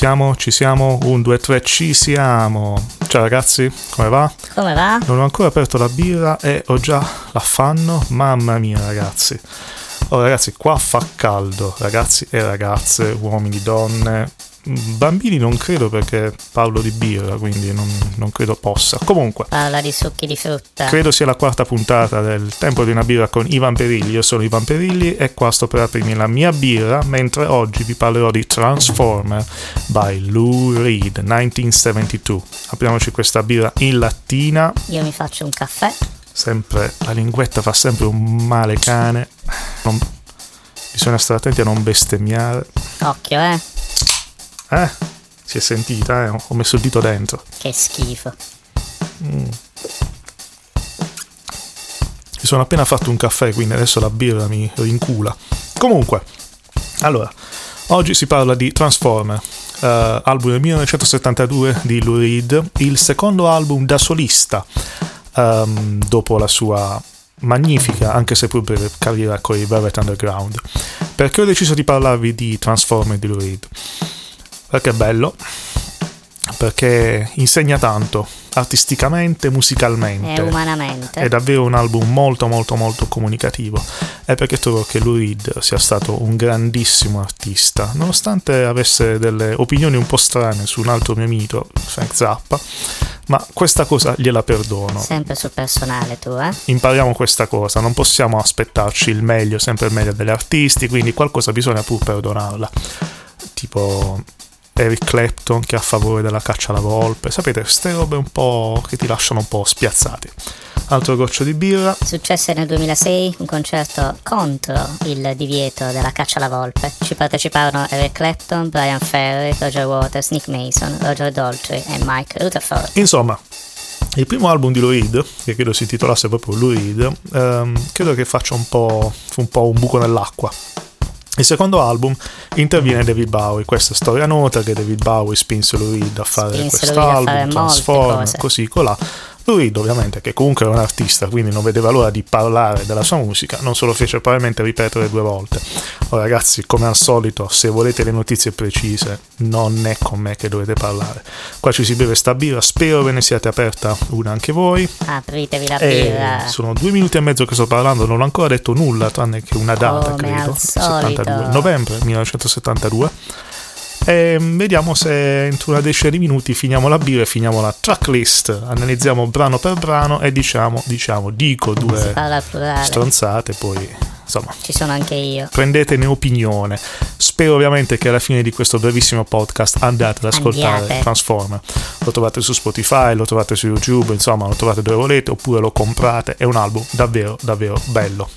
siamo? Ci siamo? Un, due, tre, ci siamo. Ciao ragazzi, come va? Come va? Non ho ancora aperto la birra e ho già l'affanno. Mamma mia ragazzi. Oh ragazzi, qua fa caldo, ragazzi e ragazze, uomini, donne, Bambini non credo perché parlo di birra, quindi non, non, credo possa. Comunque. Parla di succhi di frutta. Credo sia la quarta puntata del Tempo di una birra con Ivan Perilli. Io sono Ivan Perilli e qua sto per aprirmi la mia birra, mentre oggi vi parlerò di Transformer by Lou Reed 1972. Apriamoci questa birra in lattina. Io mi faccio un caffè. Sempre, la linguetta fa sempre un male cane. Non, bisogna stare attenti a non bestemmiare. Occhio, eh. Eh? Si è sentita, eh? Ho messo il dito dentro. Che schifo. Mm. Mi sono appena fatto un caffè, quindi adesso la birra mi rincula. Comunque, allora, oggi si parla di Transformer, uh, album del 1972 di Lou Reed, il secondo album da solista um, dopo la sua magnifica, anche se pur breve, carriera con i Velvet Underground. Perché ho deciso di parlarvi di Transformer di Lou Reed? Perché è bello, perché insegna tanto artisticamente, musicalmente e umanamente. È davvero un album molto molto molto comunicativo e perché trovo che Lou Reed sia stato un grandissimo artista, nonostante avesse delle opinioni un po' strane su un altro mio mito, Frank Zappa, ma questa cosa gliela perdono. Sempre sul personale tu, eh? Impariamo questa cosa, non possiamo aspettarci il meglio, sempre il meglio degli artisti, quindi qualcosa bisogna pur perdonarla. Tipo Eric Clapton che è a favore della caccia alla volpe, sapete, queste robe un po' che ti lasciano un po' spiazzati. Altro goccio di birra. Successe nel 2006 un concerto contro il divieto della caccia alla volpe. Ci parteciparono Eric Clapton, Brian Ferry, Roger Waters, Nick Mason, Roger Daltrey e Mike Rutherford. Insomma, il primo album di Lou Reed, che credo si intitolasse proprio Lou Reed, ehm, credo che faccia un po', un po' un buco nell'acqua il secondo album interviene David Bowie, questa storia nota che David Bowie spinse lui a fare questo album, Transform, così colà. Lui ovviamente che comunque era un artista, quindi non vedeva l'ora di parlare della sua musica, non se lo fece probabilmente ripetere due volte. Oh, ragazzi, come al solito, se volete le notizie precise, non è con me che dovete parlare. Qua ci si beve sta birra, spero ve ne siate aperta una anche voi. Apritevi la birra. sono due minuti e mezzo che sto parlando, non ho ancora detto nulla, tranne che una data, come credo. 72, novembre 1972 e vediamo se entro una decina di minuti finiamo la birra e finiamo la tracklist, analizziamo brano per brano e diciamo, diciamo dico due stronzate, poi insomma ci sono anche io. Prendetene opinione. Spero ovviamente che alla fine di questo brevissimo podcast andate ad ascoltare Andiate. Transformer. Lo trovate su Spotify, lo trovate su YouTube, insomma lo trovate dove volete oppure lo comprate, è un album davvero davvero bello.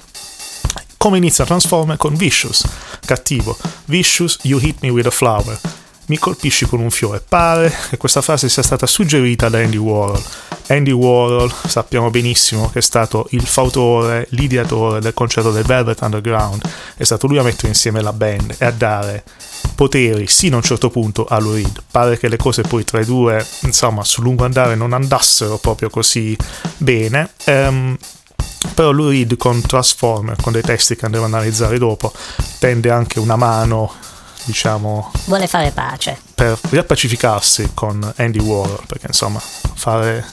Come inizia Transformer? Con Vicious, cattivo. Vicious, you hit me with a flower. Mi colpisci con un fiore. Pare che questa frase sia stata suggerita da Andy Warhol. Andy Warhol sappiamo benissimo che è stato il fautore, l'ideatore del concerto del Velvet Underground. È stato lui a mettere insieme la band e a dare poteri sino a un certo punto a Reed. Pare che le cose poi tra i due, insomma, sul lungo andare non andassero proprio così bene. Um, però lui con Transformer, con dei testi che andremo a analizzare dopo, tende anche una mano, diciamo... Vuole fare pace. Per riappacificarsi con Andy Warhol, perché insomma fare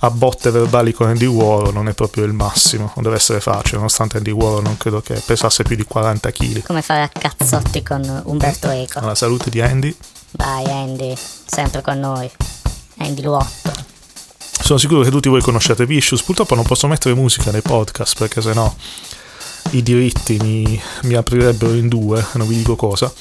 a botte verbali con Andy Warhol non è proprio il massimo, non deve essere facile, nonostante Andy Warhol non credo che pesasse più di 40 kg. Come fare a cazzotti con Umberto Eco. Alla salute di Andy. Vai Andy, sempre con noi. Andy Luotto. Sono sicuro che tutti voi conosciate Vicious, purtroppo non posso mettere musica nei podcast perché sennò i diritti mi, mi aprirebbero in due, non vi dico cosa.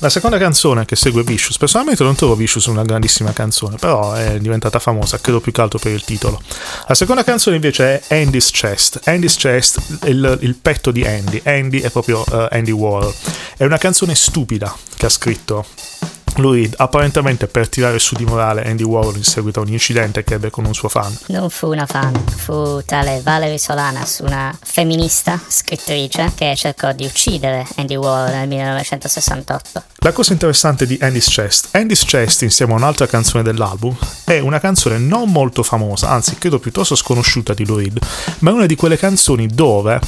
La seconda canzone che segue Vicious, personalmente non trovo Vicious una grandissima canzone, però è diventata famosa, credo più che altro per il titolo. La seconda canzone invece è Andy's Chest. Andy's Chest, il, il petto di Andy. Andy è proprio uh, Andy Warhol. È una canzone stupida che ha scritto lui apparentemente per tirare su di morale Andy Warhol in seguito a un incidente che ebbe con un suo fan. Non fu una fan, fu tale Valerie Solanas, una femminista scrittrice che cercò di uccidere Andy Warhol nel 1968. La cosa interessante di Andy's Chest, Andy's Chest insieme a un'altra canzone dell'album è una canzone non molto famosa, anzi credo piuttosto sconosciuta di Lou Reed, ma è una di quelle canzoni dove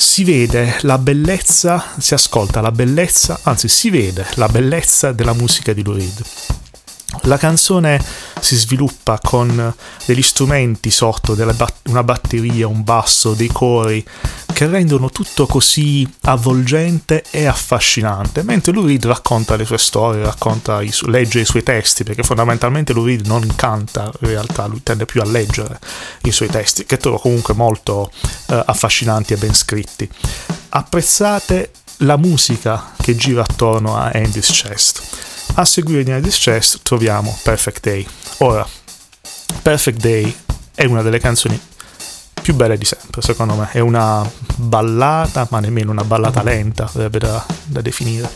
si vede la bellezza, si ascolta la bellezza, anzi si vede la bellezza della musica di Lou Reed. La canzone si sviluppa con degli strumenti sotto, bat- una batteria, un basso, dei cori che rendono tutto così avvolgente e affascinante, mentre lui Reed racconta le sue storie, racconta legge i suoi testi, perché fondamentalmente lui Reed non canta, in realtà lui tende più a leggere i suoi testi, che trovo comunque molto eh, affascinanti e ben scritti. Apprezzate la musica che gira attorno a Andy's Chest a seguire di Nerdist Chest troviamo Perfect Day. Ora, Perfect Day è una delle canzoni più belle di sempre, secondo me. È una ballata, ma nemmeno una ballata lenta, sarebbe da, da definire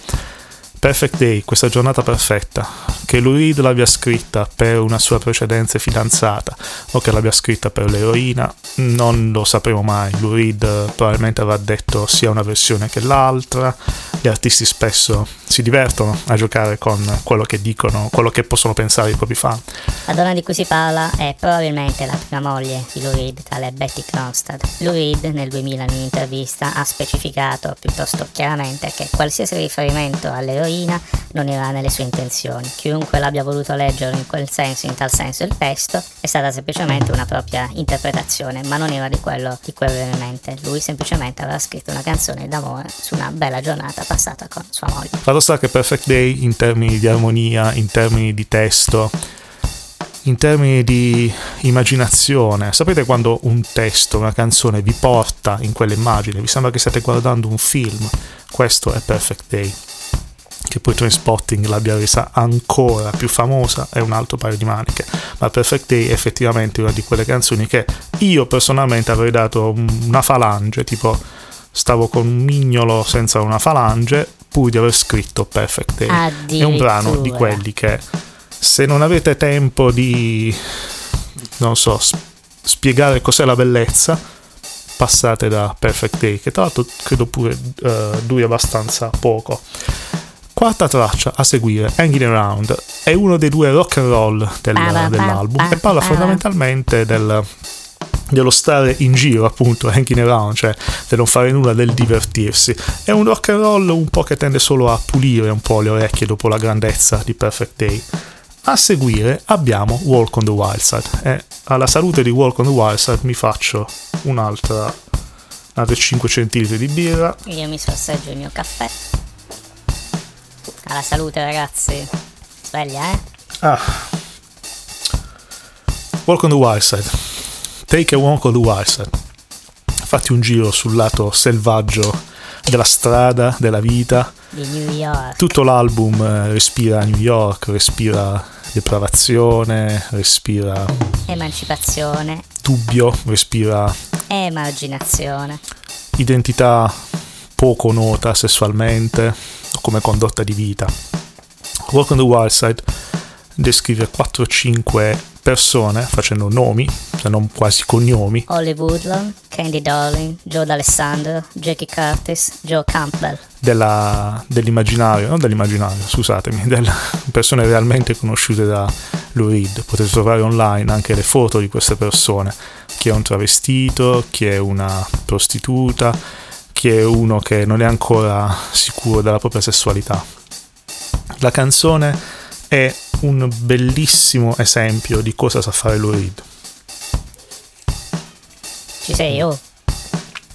Perfect Day, questa giornata perfetta, che Lou l'abbia scritta per una sua precedente fidanzata o che l'abbia scritta per l'eroina, non lo sapremo mai. Lou probabilmente avrà detto sia una versione che l'altra. Gli artisti spesso si divertono a giocare con quello che dicono, quello che possono pensare i propri fan. La donna di cui si parla è probabilmente la prima moglie di Lou Reed, tale Betty Kronstad. Lou Reed nel 2000 in un'intervista ha specificato piuttosto chiaramente che qualsiasi riferimento all'eroina eroina non era nelle sue intenzioni. Chiunque l'abbia voluto leggere in quel senso, in tal senso il testo, è stata semplicemente una propria interpretazione, ma non era di quello di cui aveva in mente. Lui semplicemente aveva scritto una canzone d'amore su una bella giornata passata con sua moglie. Fatto sta che Perfect Day in termini di armonia, in termini di testo, in termini di immaginazione. Sapete quando un testo, una canzone vi porta in quell'immagine, vi sembra che stiate guardando un film? Questo è Perfect Day che poi Transpotting l'abbia resa ancora più famosa è un altro paio di maniche, ma Perfect Day è effettivamente una di quelle canzoni che io personalmente avrei dato una falange, tipo stavo con un mignolo senza una falange, pur di aver scritto Perfect Day. È un brano di quelli che se non avete tempo di, non so, spiegare cos'è la bellezza, passate da Perfect Day, che tra l'altro credo pure uh, duri abbastanza poco. Quarta traccia a seguire, Hanging Around, è uno dei due rock and roll del, dell'album e parla fondamentalmente del, dello stare in giro, appunto, hanging around, cioè del non fare nulla, del divertirsi. È un rock and roll un po' che tende solo a pulire un po' le orecchie dopo la grandezza di Perfect Day. A seguire abbiamo Walk on the Wild Side e alla salute di Walk on the Wild Side mi faccio un'altra, altre 5 centilitri di birra. Io mi sorseggio il mio caffè. Alla salute ragazzi. Sveglia, eh? Ah. Walk on the wild side. Take a walk on the wild side. Fatti un giro sul lato selvaggio della strada, della vita. Di New York. Tutto l'album eh, respira New York, respira depravazione, respira emancipazione, dubbio, respira emarginazione, identità poco nota sessualmente come condotta di vita. Walk on the Wild Side descrive 4-5 persone facendo nomi, se non quasi cognomi. Holly Woodland, Candy Darling, Joe D'Alessandro, Jackie Curtis, Joe Campbell. Della, dell'immaginario, non dell'immaginario, scusatemi, delle persone realmente conosciute da Lou Reed. Potete trovare online anche le foto di queste persone, chi è un travestito, chi è una prostituta, è uno che non è ancora sicuro della propria sessualità. La canzone è un bellissimo esempio di cosa sa fare Lou Reed. Ci sei, oh?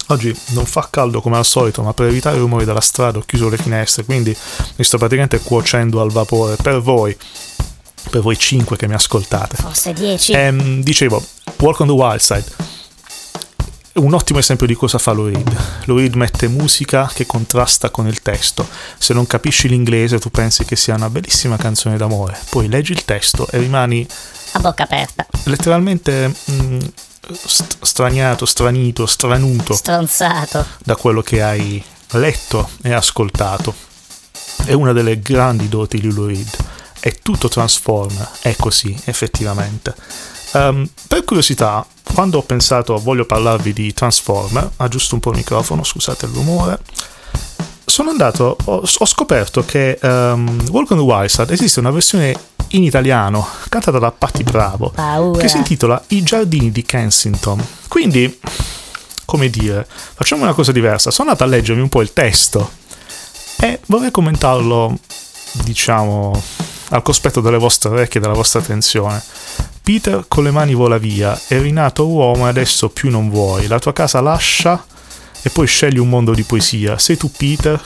Oggi non fa caldo come al solito, ma per evitare i rumori della strada ho chiuso le finestre, quindi mi sto praticamente cuocendo al vapore per voi, per voi cinque che mi ascoltate. Forse dieci. Ehm, dicevo, Walk on the Wild Side un ottimo esempio di cosa fa. Lou Reed mette musica che contrasta con il testo. Se non capisci l'inglese tu pensi che sia una bellissima canzone d'amore, poi leggi il testo e rimani a bocca aperta. Letteralmente mh, mm, st- straniato, stranito, stranuto. Stronzato. Da quello che hai letto e ascoltato. È una delle grandi doti di Lou Reed. È tutto Transformer, è così effettivamente. Um, per curiosità, quando ho pensato voglio parlarvi di Transformer, aggiusto un po' il microfono, scusate il rumore, sono andato, ho, ho scoperto che um, Walk on the Wild Side esiste una versione in italiano cantata da Patti Bravo Paura. che si intitola I giardini di Kensington. Quindi come dire, facciamo una cosa diversa. Sono andato a leggermi un po' il testo e vorrei commentarlo, diciamo, al cospetto delle vostre orecchie e della vostra attenzione. Peter con le mani vola via, eri nato uomo e adesso più non vuoi, la tua casa lascia e poi scegli un mondo di poesia. Sei tu Peter,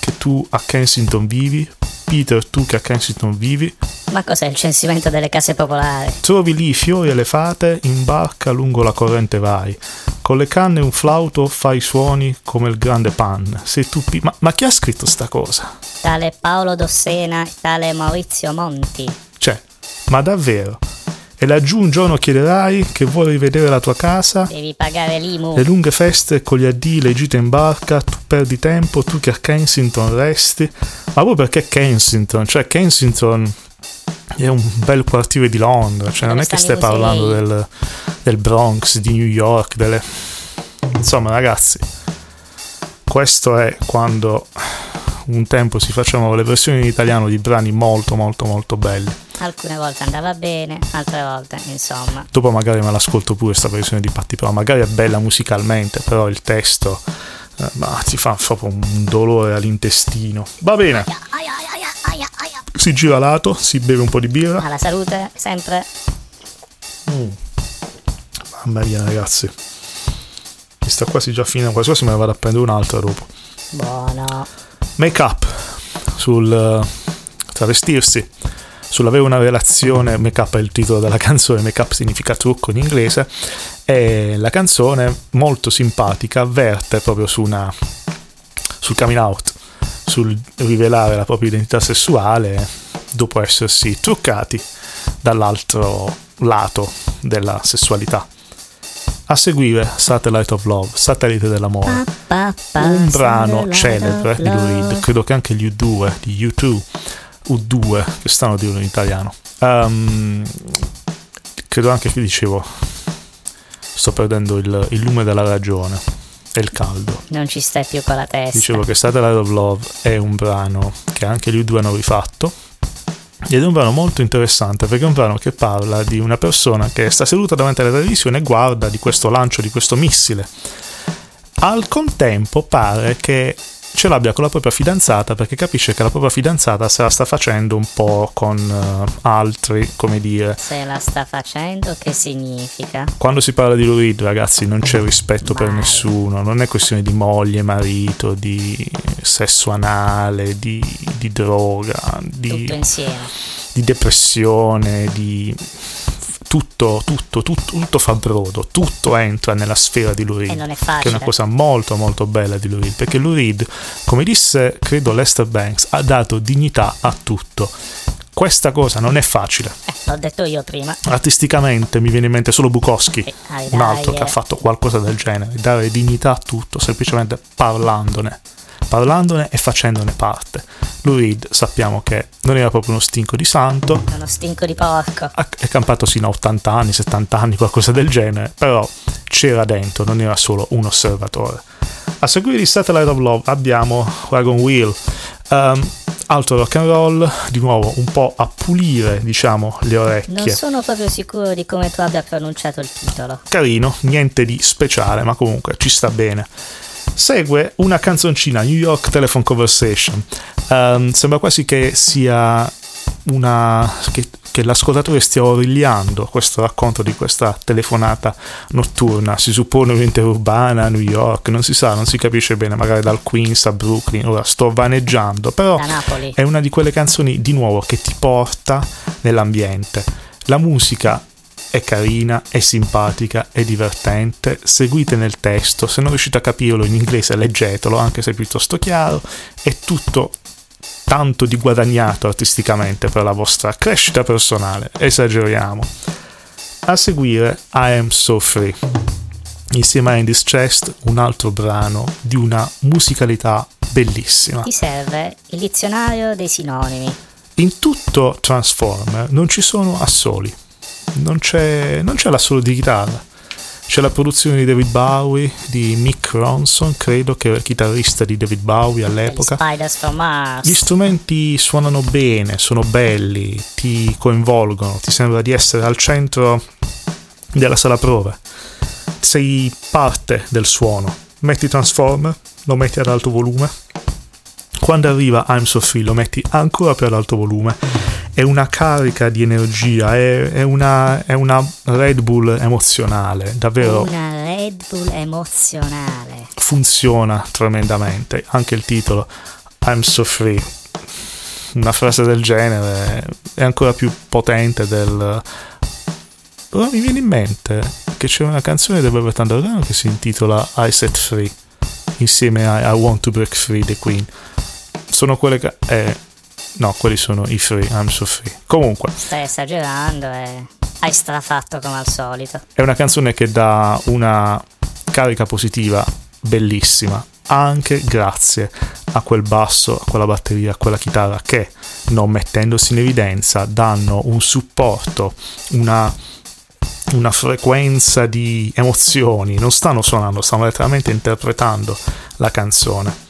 che tu a Kensington vivi, Peter tu che a Kensington vivi. Ma cos'è il censimento delle case popolari? Trovi lì i fiori e le fate, in barca lungo la corrente vai. Con le canne e un flauto fai suoni come il grande pan. Sei tu Peter. Ma, ma chi ha scritto sta cosa? Tale Paolo Dossena tale Maurizio Monti. Cioè, ma davvero? E laggiù un giorno chiederai che vuoi rivedere la tua casa. Devi pagare l'IMU. Le lunghe feste con gli addii, le gite in barca, tu perdi tempo, tu che a Kensington resti. Ma poi perché Kensington? Cioè, Kensington è un bel quartiere di Londra, cioè non è che stai parlando del, del Bronx, di New York, delle... Insomma, ragazzi, questo è quando un tempo si facevano le versioni in italiano di brani molto molto molto belli. Alcune volte andava bene, altre volte insomma. Dopo magari me l'ascolto pure questa versione di Patti però magari è bella musicalmente, però il testo eh, ma ti fa proprio un dolore all'intestino. Va bene. Si gira lato, si beve un po' di birra. Alla salute, sempre. Mm. Mamma mia ragazzi. Mi sta quasi già finendo, quasi quasi me ne vado a prendere un'altra dopo. Buono. Make up sul uh, travestirsi, sull'avere una relazione, make up è il titolo della canzone, make up significa trucco in inglese, e la canzone molto simpatica avverte proprio su una, sul coming out, sul rivelare la propria identità sessuale dopo essersi truccati dall'altro lato della sessualità. A seguire Satellite of Love, Satellite dell'amore, un brano celebre di Lou Reed, credo che anche gli U2 di U2, U2 che stanno a dirlo in italiano. Um, credo anche che dicevo, sto perdendo il, il lume della ragione e il caldo. Non ci stai più con la testa. Dicevo che Satellite of Love è un brano che anche gli U2 hanno rifatto ed è un brano molto interessante perché è un brano che parla di una persona che sta seduta davanti alla televisione e guarda di questo lancio di questo missile. Al contempo pare che ce l'abbia con la propria fidanzata perché capisce che la propria fidanzata se la sta facendo un po' con uh, altri, come dire. Se la sta facendo, che significa? Quando si parla di Lurid, ragazzi, non c'è rispetto Mai. per nessuno, non è questione di moglie, marito, di sesso anale, di, di droga, di, di depressione, di tutto, tutto, tutto, tutto fa brodo, tutto entra nella sfera di Lou Reed, che è una cosa molto molto bella di Lou Reed, perché Lou Reed, come disse credo Lester Banks, ha dato dignità a tutto. Questa cosa non è facile. Eh, l'ho detto io prima. Artisticamente mi viene in mente solo Bukowski, eh, un altro che ha fatto qualcosa del genere, dare dignità a tutto, semplicemente parlandone parlandone e facendone parte. Lou Reed sappiamo che non era proprio uno stinco di santo. Uno stinco di porco. È campato sino a 80 anni, 70 anni, qualcosa del genere, però c'era dentro, non era solo un osservatore. A seguire di Satellite of Love abbiamo Wagon Wheel. Um, altro rock and roll, di nuovo un po' a pulire, diciamo, le orecchie. Non sono proprio sicuro di come tu abbia pronunciato il titolo. Carino, niente di speciale, ma comunque ci sta bene segue una canzoncina, New York Telephone Conversation. Um, sembra quasi che sia una. Che, che l'ascoltatore stia origliando questo racconto di questa telefonata notturna. Si suppone un'interurbana a New York, non si sa, non si capisce bene, magari dal Queens a Brooklyn. Ora sto vaneggiando, però è una di quelle canzoni di nuovo che ti porta nell'ambiente. La musica è carina, è simpatica, è divertente, seguite nel testo, se non riuscite a capirlo in inglese leggetelo, anche se è piuttosto chiaro, è tutto tanto di guadagnato artisticamente per la vostra crescita personale, esageriamo. A seguire I Am So Free, insieme a In This Chest, un altro brano di una musicalità bellissima. Ti serve il dizionario dei sinonimi. In tutto Transformer non ci sono assoli non c'è, non c'è l'assolo di chitarra. C'è la produzione di David Bowie, di Mick Ronson, credo che era il chitarrista di David Bowie all'epoca. Gli strumenti suonano bene, sono belli, ti coinvolgono, ti sembra di essere al centro della sala prove. Sei parte del suono. Metti Transformer, lo metti ad alto volume. Quando arriva I'm So Free lo metti ancora più ad alto volume. È una carica di energia, è, è, una, è una Red Bull emozionale, davvero. Una Red Bull emozionale. Funziona tremendamente. Anche il titolo I'm So Free una frase del genere è ancora più potente del... Però mi viene in mente che c'è una canzone del Velvet Underground che si intitola I Set Free insieme a I Want to Break Free The Queen. Sono quelle che... Eh, no, quelli sono i free, I'm so free. Comunque. Stai esagerando e hai strafatto come al solito. È una canzone che dà una carica positiva bellissima anche grazie a quel basso, a quella batteria, a quella chitarra che non mettendosi in evidenza danno un supporto, una, una frequenza di emozioni, non stanno suonando, stanno letteralmente interpretando la canzone.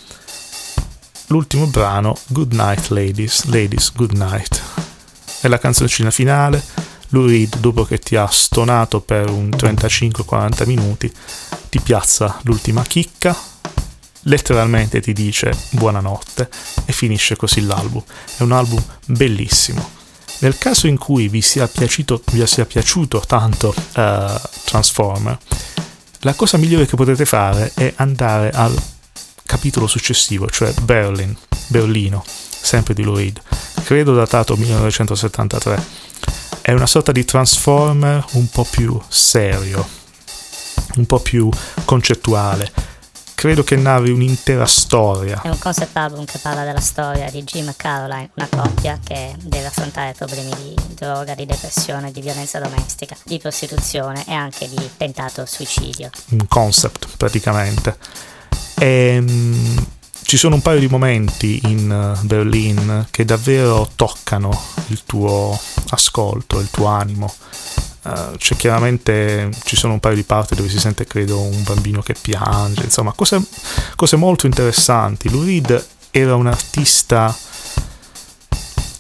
L'ultimo brano, Good Night Ladies, Ladies Good Night, è la canzoncina finale. Reed, dopo che ti ha stonato per un 35-40 minuti, ti piazza l'ultima chicca, letteralmente ti dice buonanotte e finisce così l'album. È un album bellissimo. Nel caso in cui vi sia piaciuto, vi sia piaciuto tanto uh, Transformer, la cosa migliore che potete fare è andare al capitolo successivo, cioè Berlin, Berlino, sempre di Lloyd, credo datato 1973. È una sorta di Transformer un po' più serio, un po' più concettuale credo che narri un'intera storia. È un concept album che parla della storia di Jim e Caroline, una coppia che deve affrontare problemi di droga, di depressione, di violenza domestica, di prostituzione e anche di tentato suicidio. Un concept praticamente. E, um, ci sono un paio di momenti in uh, Berlin che davvero toccano il tuo ascolto, il tuo animo. Uh, c'è chiaramente ci sono un paio di parti dove si sente credo un bambino che piange insomma cose, cose molto interessanti. Lou Reed era un artista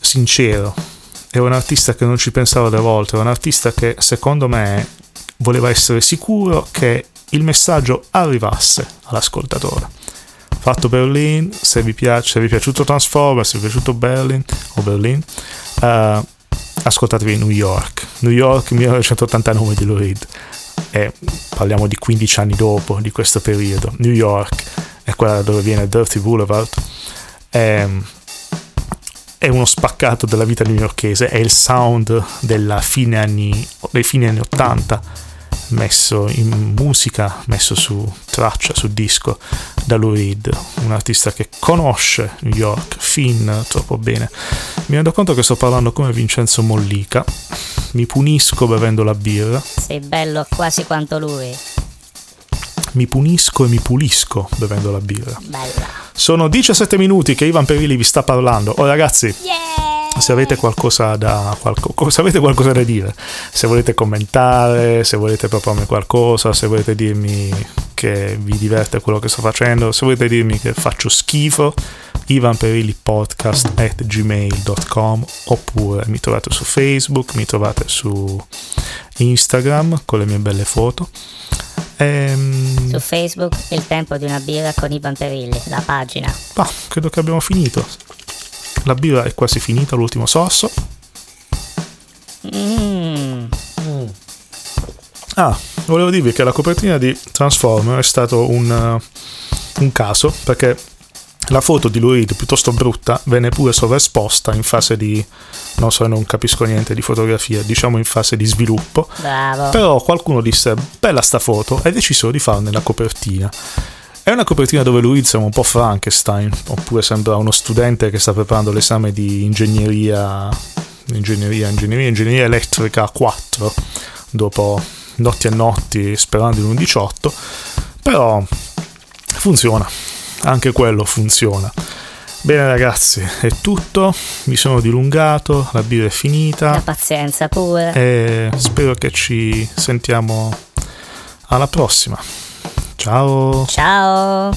sincero era un artista che non ci pensava da volte era un artista che secondo me voleva essere sicuro che il messaggio arrivasse all'ascoltatore fatto Berlin se vi piace se vi è piaciuto Transformers se vi è piaciuto Berlin o Berlin uh, ascoltatevi New York. New York 1989 di Lou Reed. E parliamo di 15 anni dopo di questo periodo. New York è quella dove viene Dirty Boulevard. È, è uno spaccato della vita newyorkese, è il sound della fine anni, dei fine anni 80 messo in musica, messo su traccia, su disco da Lou Reed, un artista che conosce New York fin troppo bene. Mi rendo conto che sto parlando come Vincenzo Mollica, mi punisco bevendo la birra. Sei bello quasi quanto lui. Mi punisco e mi pulisco bevendo la birra. Bella. Sono 17 minuti che Ivan Perilli vi sta parlando. Oh ragazzi, yeah! Se avete qualcosa da, qualco, se avete qualcosa da dire, se volete commentare, se volete propormi qualcosa, se volete dirmi che vi diverte quello che sto facendo, se volete dirmi che faccio schifo, ivanperillipodcast at gmail.com oppure mi trovate su Facebook, mi trovate su Instagram con le mie belle foto. Ehm... Su Facebook il tempo di una birra con Ivan Perilli, la pagina. Ah, credo che abbiamo finito. La birra è quasi finita, l'ultimo sorso. Mm. Mm. Ah, volevo dirvi che la copertina di Transformer è stato un, uh, un caso perché la foto di Lurid piuttosto brutta venne pure sovraesposta in fase di non so non capisco niente di fotografia diciamo in fase di sviluppo Bravo. però qualcuno disse bella sta foto e decisero di farne la copertina è una copertina dove lui sembra un po' Frankenstein, oppure sembra uno studente che sta preparando l'esame di ingegneria, ingegneria, ingegneria, ingegneria elettrica 4, dopo notti e notti sperando in un 18, però funziona, anche quello funziona. Bene ragazzi, è tutto, mi sono dilungato, la birra è finita. La pazienza pure. E spero che ci sentiamo alla prossima. Ciao. Ciao.